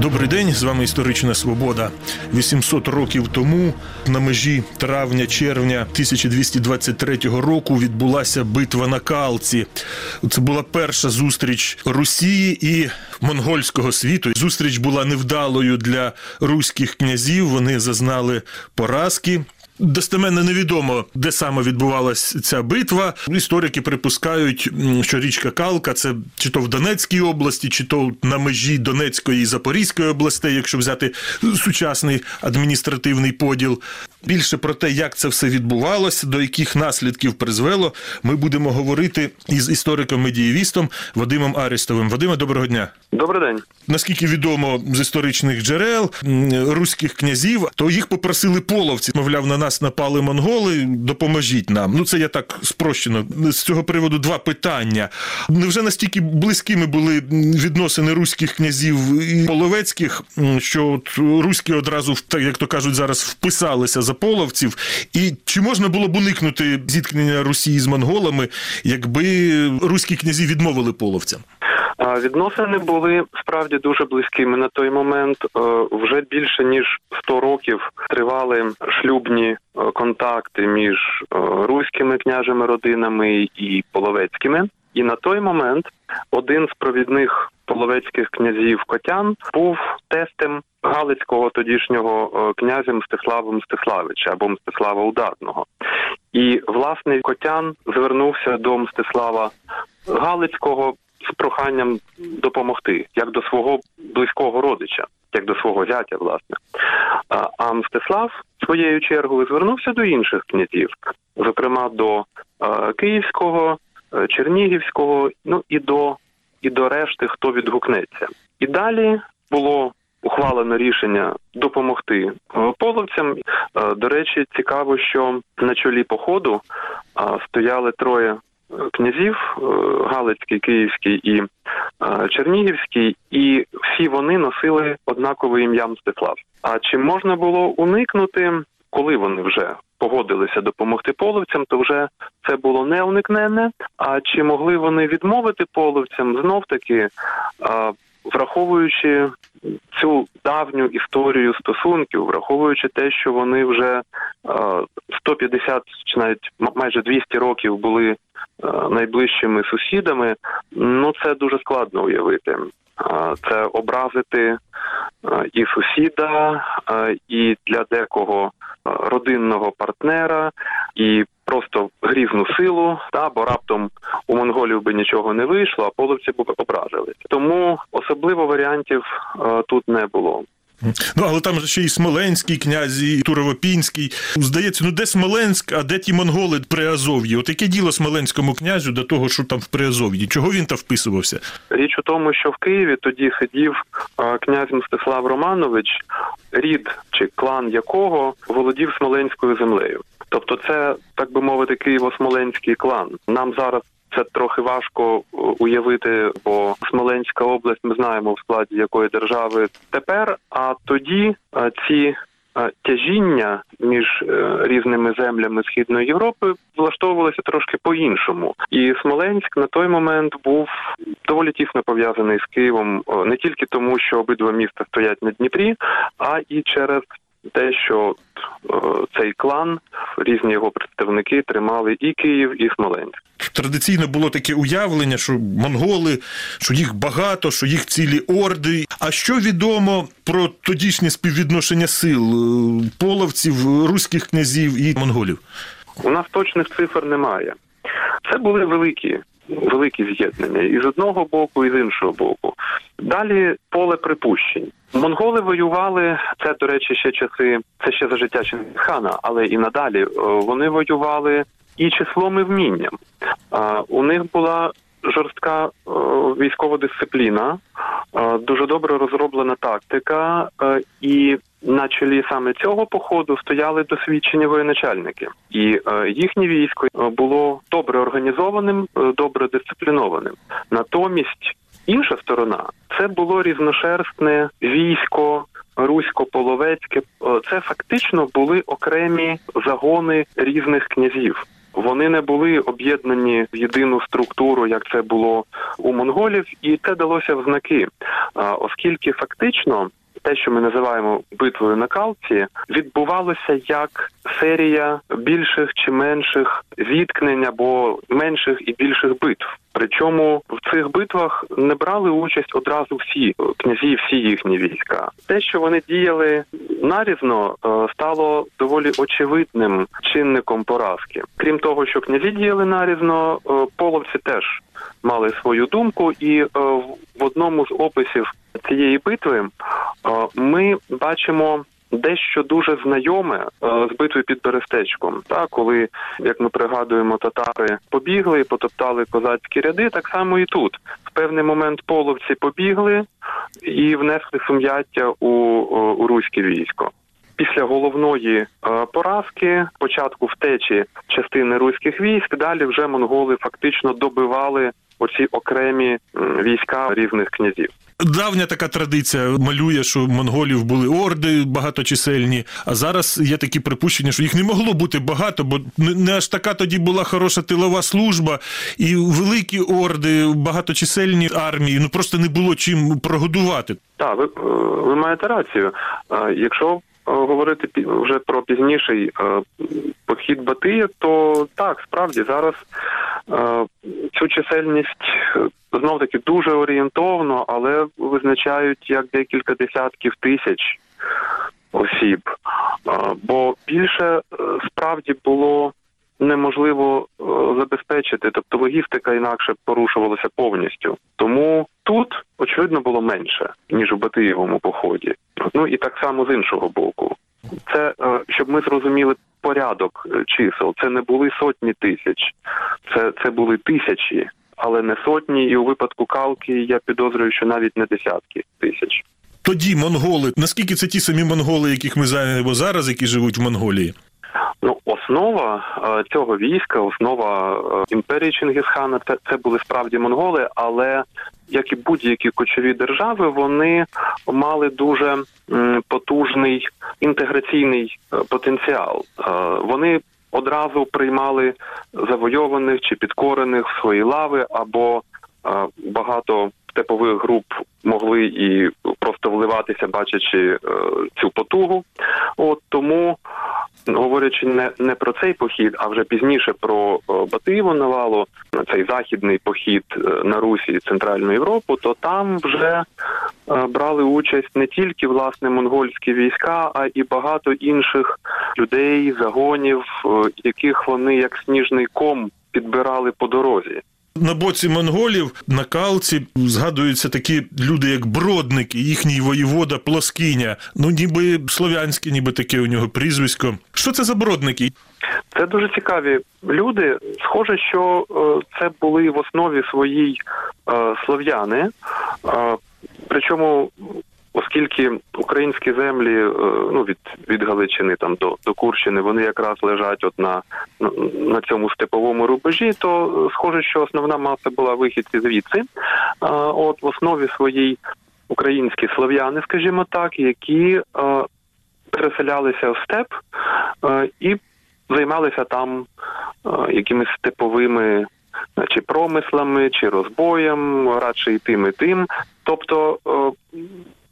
Добрий день, з вами історична свобода. 800 років тому на межі травня-червня 1223 року відбулася битва на Калці. Це була перша зустріч Росії і монгольського світу. Зустріч була невдалою для руських князів. Вони зазнали поразки. Достеменно невідомо, де саме відбувалася ця битва. Історики припускають, що річка Калка це чи то в Донецькій області, чи то на межі Донецької і Запорізької областей, якщо взяти сучасний адміністративний поділ. Більше про те, як це все відбувалося, до яких наслідків призвело, ми будемо говорити із істориком-медієвістом Вадимом Арістовим. Вадиме, доброго дня. Добрий день. Наскільки відомо з історичних джерел руських князів, то їх попросили половці. Мовляв, на нас напали монголи, допоможіть нам. Ну це я так спрощено. З цього приводу два питання. Невже настільки близькими були відносини руських князів і половецьких, що от руські одразу, як то кажуть зараз, вписалися за половців? І чи можна було б уникнути зіткнення Росії з монголами, якби руські князі відмовили половцям? Відносини були справді дуже близькими на той момент. Е, Вже більше ніж 100 років тривали шлюбні е, контакти між е, руськими княжими родинами і половецькими. І на той момент один з провідних половецьких князів Котян був тестем Галицького тодішнього князя Мстислава Мстиславича або Мстислава Ударного. І власне Котян звернувся до Мстислава Галицького з проханням допомогти як до свого близького родича, як до свого зятя, власне. А, Мстислав своєю чергою звернувся до інших князів, зокрема до Київського, е, Чернігівського, ну і до і до решти, хто відгукнеться. І далі було ухвалено рішення допомогти е, половцям. Е, До речі, цікаво, що на чолі походу стояли троє князів: е, Галицький, Київський і е, Чернігівський, і всі вони носили однакове ім'я Мстислав. А чи можна було уникнути, коли вони вже погодилися допомогти половцям, то вже це було не уникненне. А чи могли вони відмовити половцям знов таки, е, враховуючи цю давню історію стосунків, враховуючи те, що вони вже е, 150 чи навіть майже 200 років були найближчими сусідами, ну це дуже складно уявити. Е, Це образити е, і сусіда, е, і для декого е, родинного партнера, і просто грізну силу, та бо раптом у монголів би нічого не вийшло, а половці б образилися. Тому особливо варіантів е, тут не було. Ну, але там же ще і Смоленський князь, і Туровопінський. Здається, ну де Смоленськ, а де ті монголи при Азов'ї? От яке діло Смоленському князю до того, що там в Приазов'ї? Чого він там вписувався? Річ у тому, що в Києві тоді сидів князь Мстислав Романович, рід чи клан якого володів Смоленською землею. Тобто, це так би мовити, Києво-Смоленський клан. Нам зараз. Це трохи важко е, уявити, бо Смоленська область ми знаємо в складі якої держави тепер. А тоді е, ці е, тяжіння між різними землями Східної Європи влаштовувалися трошки по-іншому. І Смоленськ на той момент був доволі тісно пов'язаний з Києвом не тільки тому, що обидва міста стоять на Дніпрі, а і через те, що е, цей клан, різні його представники тримали і Київ, і Смоленськ. Традиційно було таке уявлення, що монголи, що їх багато, що їх цілі орди. А що відомо про тодішнє співвідношення сил е, половців, руських князів і монголів? У нас точних цифр немає. Це були великі, великі з'єднання і з одного боку, і з іншого боку. Далі поле припущень. Монголи воювали це, до речі, ще часи, це ще за життя Чингисхана, але і надалі е, вони воювали і числом, і вмінням. У них була жорстка е, військова дисципліна, е, дуже добре розроблена тактика, і на чолі саме цього походу стояли досвідчені воєначальники, і е, їхнє військо е, було добре організованим, е, добре дисциплінованим. Натомість інша сторона це було різношерстне військо. Русько-половецьке Е, це фактично були окремі загони різних князів. Вони не були об'єднані в єдину структуру, як це було у монголів, і це далося в знаки. оскільки фактично те, що ми називаємо битвою на калці, відбувалося як серія більших чи менших зіткнень або менших і більших битв. Причому в цих битвах не брали участь одразу всі князі, всі їхні війська. Те, що вони діяли нарізно, е, стало доволі очевидним чинником поразки. Крім того, що князі діяли нарізно, е, половці теж мали свою думку, і е, в одному з описів цієї битви ми бачимо. Дещо дуже знайоме з битви під Берестечком, та коли, як ми пригадуємо, татари побігли, потоптали козацькі ряди, так само і тут в певний момент половці побігли і внесли сум'яття у, у руське військо. Після головної поразки, початку втечі частини руських військ, далі вже монголи фактично добивали оці окремі війська різних князів. Давня така традиція малює, що монголів були орди багаточисельні. А зараз є такі припущення, що їх не могло бути багато, бо не аж така тоді була хороша тилова служба, і великі орди, багаточисельні армії. Ну просто не було чим прогодувати. Так, ви, ви маєте рацію. Якщо говорити вже про пізніший похід Батия, то так справді зараз цю чисельність знов таки дуже орієнтовно, але визначають як декілька десятків тисяч осіб. Бо більше е, справді було неможливо е, забезпечити, тобто логістика інакше порушувалася повністю. Тому тут очевидно було менше ніж у Батиєвому поході. Ну і так само з іншого боку. Це е, щоб ми зрозуміли порядок чисел. Це не були сотні тисяч, це, це були тисячі але не сотні. І у випадку калки я підозрюю, що навіть не десятки тисяч. Тоді монголи, наскільки це ті самі монголи, яких ми знаємо зараз, які живуть в Монголії? Ну, основа е, цього війська, основа е, імперії Чингісхана, це, були справді монголи, але як і будь-які кочові держави, вони мали дуже потужний інтеграційний е, потенціал. Вони одразу приймали завойованих чи підкорених в свої лави, або багато степових груп могли і просто вливатися, бачачи цю потугу. От тому говорячи не не про цей похід, а вже пізніше про е, Батиєву навалу, цей західний похід е, на Русі Центральну Європу, то там вже е, брали участь не тільки власне монгольські війська, а і багато інших людей, загонів, яких вони як сніжний ком підбирали по дорозі. На боці монголів на калці згадуються такі люди, як бродники, їхній воєвода Плоскиня. Ну ніби слов'янське, ніби таке у нього прізвисько. Що це за бродники? Це дуже цікаві люди. Схоже, що е, це були в основі своїй е, слов'яни. Е, причому оскільки українські землі е, ну від від Галичини там до до Курщини вони якраз лежать от на на цьому степовому рубежі, то е, схоже, що основна маса була вихідці звідси. От в основі своїй українські слов'яни, скажімо так, які е, переселялися в степ і займалися там якимись степовими. Чи промислами, чи розбоєм, радше і тим, і тим. Тобто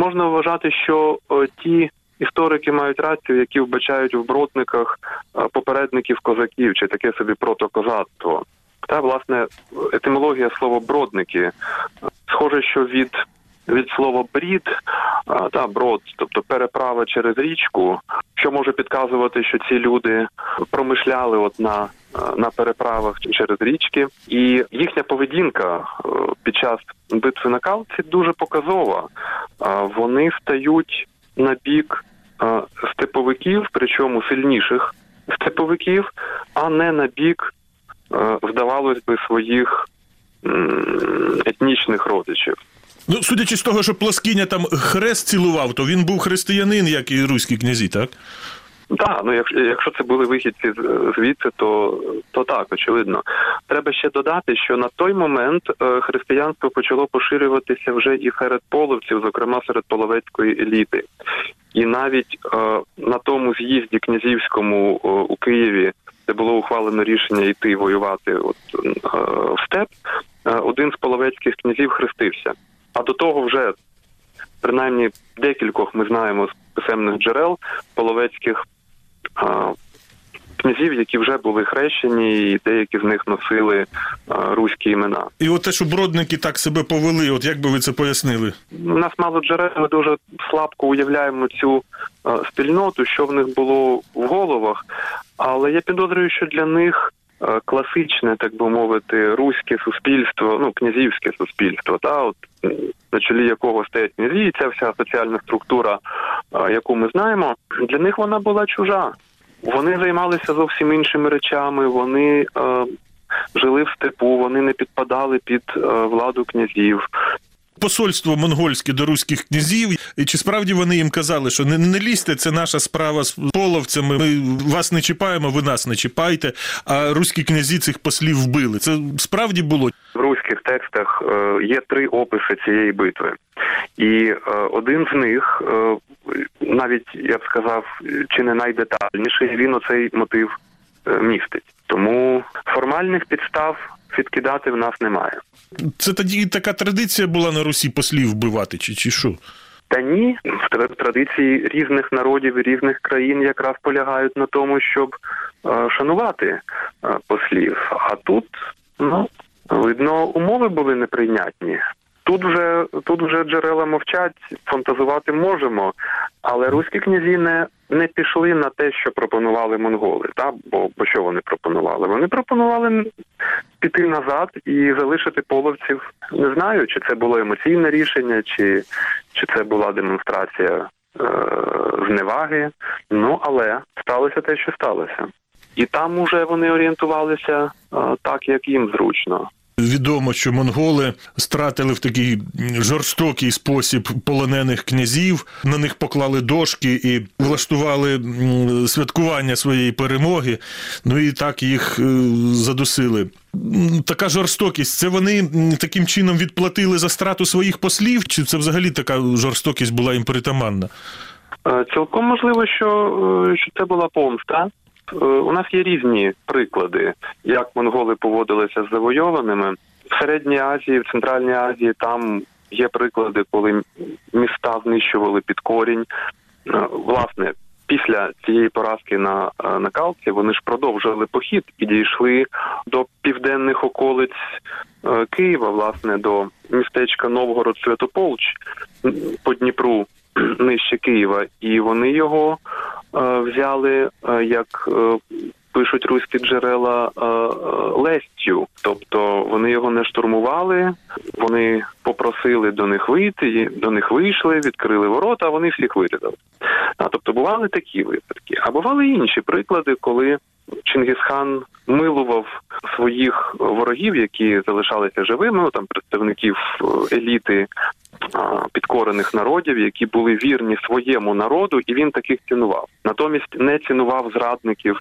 можна вважати, що е, ті історики мають рацію, які вбачають в бродниках е, попередників козаків чи таке собі протокозацтво. Та власне етимологія слова бродники схоже, що від від слова брід та брод, тобто переправа через річку, що може підказувати, що ці люди промишляли от на на переправах через річки, і їхня поведінка е, під час битви на калці дуже показова. Вони стають на бік степовиків, причому сильніших степовиків, а не на бік, здавалось би, своїх етнічних родичів. Ну, судячи з того, що Плоскиня там хрест цілував, то він був християнин, як і руські князі, так? Так, ну якщо якщо це були вихідці звідси, то то так, очевидно. Треба ще додати, що на той момент е, християнство почало поширюватися вже і серед половців, зокрема серед половецької еліти. І навіть е, на тому з'їзді князівському е, у Києві, де було ухвалено рішення йти воювати от, в степ, один з половецьких князів хрестився. А до того вже принаймні декількох ми знаємо з писемних джерел половецьких князів, які вже були хрещені, і деякі з них носили а, руські імена. І от те, що бродники так себе повели, от як би ви це пояснили? У нас мало джерел, ми дуже слабко уявляємо цю спільноту, що в них було в головах. Але я підозрюю, що для них класичне, так би мовити, руське суспільство, ну князівське суспільство, та от на чолі якого стоять князі, і ця вся соціальна структура, яку ми знаємо, для них вона була чужа. Вони займалися зовсім іншими речами. Вони е, жили в степу, вони не підпадали під е, владу князів. Посольство монгольське до руських князів, і чи справді вони їм казали, що не, не лізьте, це наша справа з половцями. Ми вас не чіпаємо, ви нас не чіпайте. А руські князі цих послів вбили. Це справді було. В руських текстах е, є три описи цієї битви, і е, один з них, е, навіть я б сказав, чи не найдетальніший, він оцей мотив містить. Тому формальних підстав відкидати в нас немає. Це тоді така традиція була на Русі послів вбивати, чи, чи що? Та ні, в традиції різних народів і різних країн якраз полягають на тому, щоб е, шанувати е, послів. А тут, ну, видно, умови були неприйнятні. Тут вже тут вже джерела мовчать, фантазувати можемо, але руські князі не, не пішли на те, що пропонували монголи. Та бо, бо що вони пропонували? Вони пропонували піти назад і залишити половців. Не знаю, чи це було емоційне рішення, чи, чи це була демонстрація е, зневаги. Ну але сталося те, що сталося. І там уже вони орієнтувалися е, так, як їм зручно. Відомо, що монголи стратили в такий жорстокий спосіб полонених князів. На них поклали дошки і влаштували святкування своєї перемоги. Ну і так їх е, задусили. Така жорстокість. Це вони таким чином відплатили за страту своїх послів, чи це взагалі така жорстокість була їм притаманна? Е, Цілком можливо, що, е, що це була помста. Е, У нас є різні приклади, як монголи поводилися з завойованими. В Середній Азії, в Центральній Азії там є приклади, коли міста знищували під корінь. Е, Власне, після цієї поразки на, е, на Калці вони ж продовжили похід і дійшли до південних околиць Києва, власне, до містечка Новгород Святополч по Дніпру нижче Києва, і вони його е, взяли, е, як е, пишуть руські джерела, лестю. Тобто вони його не штурмували, вони попросили до них вийти, до них вийшли, відкрили ворота, а вони всіх вирізали. А тобто бували такі випадки, а бували інші приклади, коли Чингісхан милував своїх ворогів, які залишалися живими, ну, там представників еліти підкорених народів, які були вірні своєму народу, і він таких цінував. Натомість не цінував зрадників,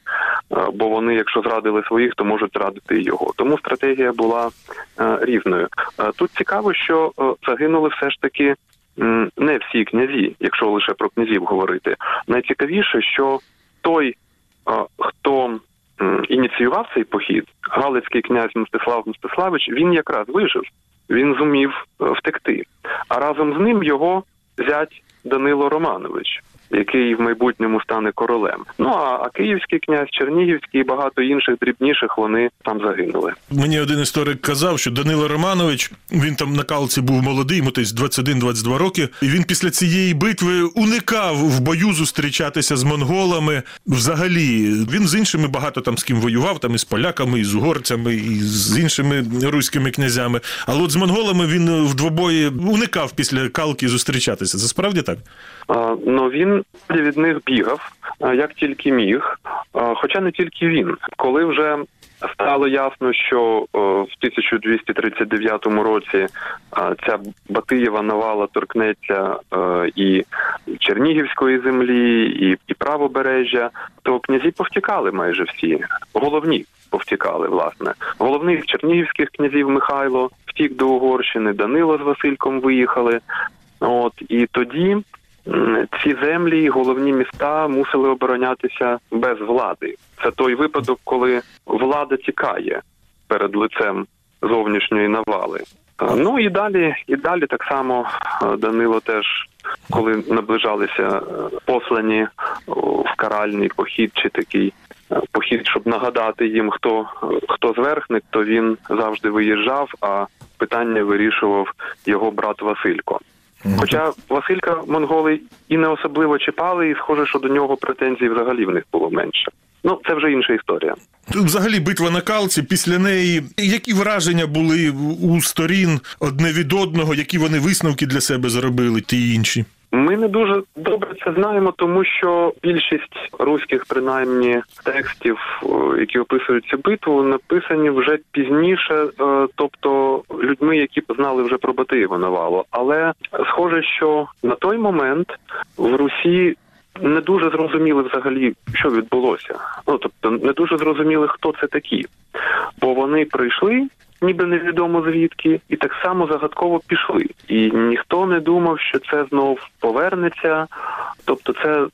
е, бо вони, якщо зрадили своїх, то можуть зрадити його. Тому стратегія була е, різною. Е, Тут цікаво, що е, загинули все ж таки не всі князі, якщо лише про князів говорити. Найцікавіше, що той, е, хто ініціював цей похід, Галицький князь Мстислав Мстиславич, він якраз вижив. Він зумів е, втекти. А разом з ним його зять Данило Романович, який в майбутньому стане королем. Ну а, а київський князь, Чернігівський і багато інших дрібніших вони там загинули. Мені один історик казав, що Данило Романович він там на калці був молодий, йому десь 21-22 роки. І він після цієї битви уникав в бою зустрічатися з монголами. Взагалі, він з іншими багато там з ким воював, там і з поляками, і з угорцями, і з іншими руськими князями. Але от з монголами він в двобої уникав після калки зустрічатися. Це справді так? А, Ну він від них бігав як тільки міг. Хоча не тільки він, коли вже стало ясно, що о, в 1239 році ця Батиєва навала торкнеться е, і Чернігівської землі, і, і правобережжя, то князі повтікали майже всі. Головні повтікали, власне. Головних чернігівських князів Михайло втік до Угорщини, Данило з Васильком виїхали. От і тоді ці землі, головні міста мусили оборонятися без влади. Це той випадок, коли влада тікає перед лицем зовнішньої навали. Ну і далі, і далі так само Данило теж коли наближалися е, послані в каральний похід чи такий е, похід, щоб нагадати їм, хто хто зверхник, то він завжди виїжджав, а питання вирішував його брат Василько. Хоча Василька монголи і не особливо чіпали, і схоже, що до нього претензій взагалі в них було менше. Ну, це вже інша історія. Взагалі, битва на калці після неї. Які враження були у сторін одне від одного, які вони висновки для себе зробили, ті інші? Ми не дуже добре це знаємо, тому що більшість руських, принаймні, текстів, які описують цю битву, написані вже пізніше, е, тобто людьми, які знали вже про Батиєва навалу. Але схоже, що на той момент в Русі. Не дуже зрозуміли взагалі, що відбулося. Ну тобто, не дуже зрозуміли, хто це такі, бо вони прийшли ніби невідомо звідки, і так само загадково пішли. І ніхто не думав, що це знов повернеться. Тобто, це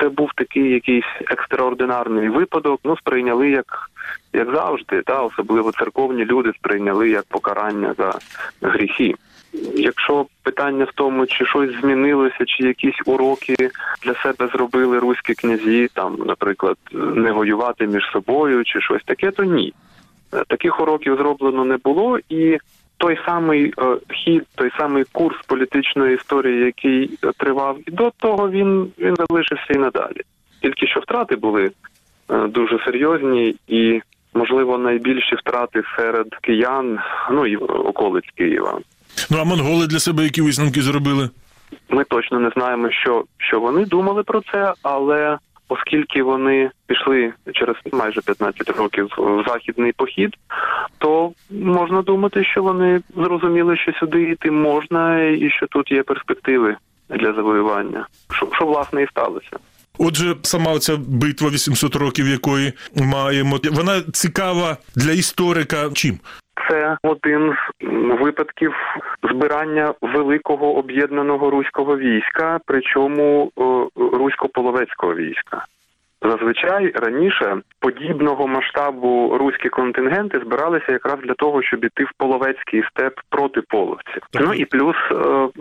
це був такий якийсь екстраординарний випадок. Ну, сприйняли як як завжди, та особливо церковні люди сприйняли як покарання за гріхи. Якщо питання в тому, чи щось змінилося, чи якісь уроки для себе зробили руські князі, там, наприклад, не воювати між собою, чи щось таке, то ні. Е, таких уроків зроблено не було, і той самий е, хід, той самий курс політичної історії, який тривав і до того, він він залишився і надалі. Тільки що втрати були е, дуже серйозні і, можливо, найбільші втрати серед киян, ну і околиць Києва. Ну а монголи для себе які висновки зробили? Ми точно не знаємо, що, що вони думали про це, але оскільки вони пішли через майже 15 років в західний похід, то можна думати, що вони зрозуміли, що сюди йти можна, і що тут є перспективи для завоювання, що, що власне і сталося. Отже, сама ця битва 800 років, якої маємо, вона цікава для історика. Чим це один з випадків збирання великого об'єднаного руського війська, причому русько-половецького війська. Зазвичай раніше подібного масштабу руські контингенти збиралися якраз для того, щоб іти в половецький степ проти половців. Ну і плюс е,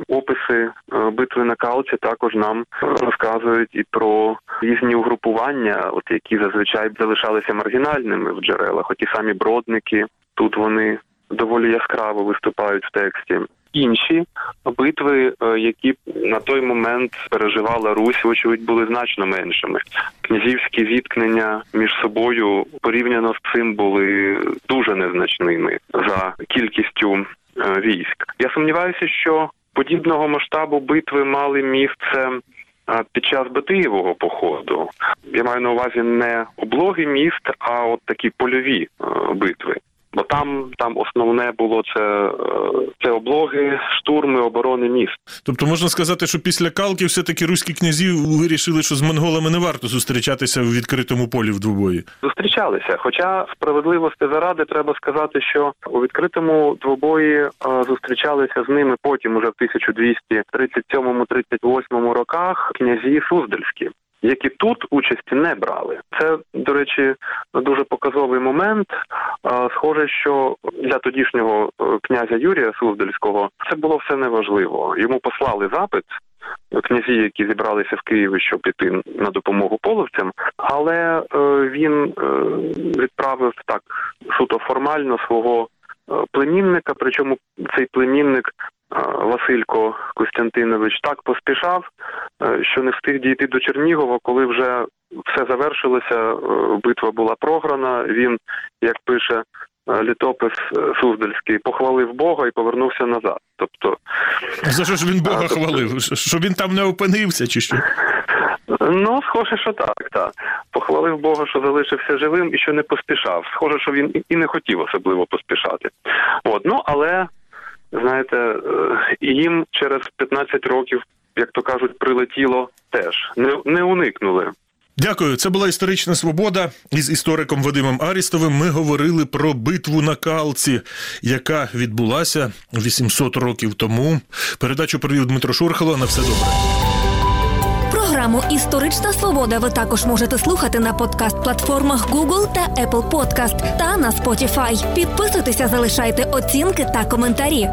описи е, битви на Калці також нам розказують і про різні угрупування, от які зазвичай залишалися маргінальними в джерелах. Оті самі бродники тут вони доволі яскраво виступають в тексті. Інші битви, е, які на той момент переживала Русь, очевидь, були значно меншими. Князівські зіткнення між собою порівняно з цим були дуже незначними за кількістю е, військ. Я сумніваюся, що подібного масштабу битви мали місце. Е, під час Батиєвого походу я маю на увазі не облоги міст, а от такі польові битви. Бо там там основне було це е, це облоги, штурми, оборони міст. Тобто можна сказати, що після Калки все-таки руські князі вирішили, що з монголами не варто зустрічатися в відкритому полі в двобої. Зустрічалися. Хоча справедливості заради треба сказати, що у відкритому двобої е, зустрічалися з ними потім, уже в 1237-38 роках князі Суздальські які тут участі не брали. Це, до речі, дуже показовий момент. Схоже, що для тодішнього е, князя Юрія Суздальського це було все неважливо. Йому послали запит. Князі, які зібралися в Києві, щоб піти на допомогу половцям, але е, він е, відправив так суто формально свого племінника. Причому цей племінник Василько Костянтинович так поспішав, е, що не встиг дійти до Чернігова, коли вже все завершилося. Е, битва була програна. Він, як пише е, літопис Суздальський, похвалив Бога і повернувся назад. Тобто, за що ж він Бога тобто... хвалив? Що він там не опинився, чи що? Ну, схоже, що так, так. Похвалив Бога, що залишився живим і що не поспішав. Схоже, що він і не хотів особливо поспішати. От, ну але знаєте, е, їм через 15 років, як то кажуть, прилетіло теж не, не уникнули. Дякую, це була історична свобода. Із істориком Вадимом Арістовим ми говорили про битву на Калці, яка відбулася 800 років тому. Передачу провів Дмитро Шурхало. На все добре. Програму Історична свобода ви також можете слухати на подкаст-платформах Google та Apple Podcast та на Spotify. Підписуйтеся, залишайте оцінки та коментарі.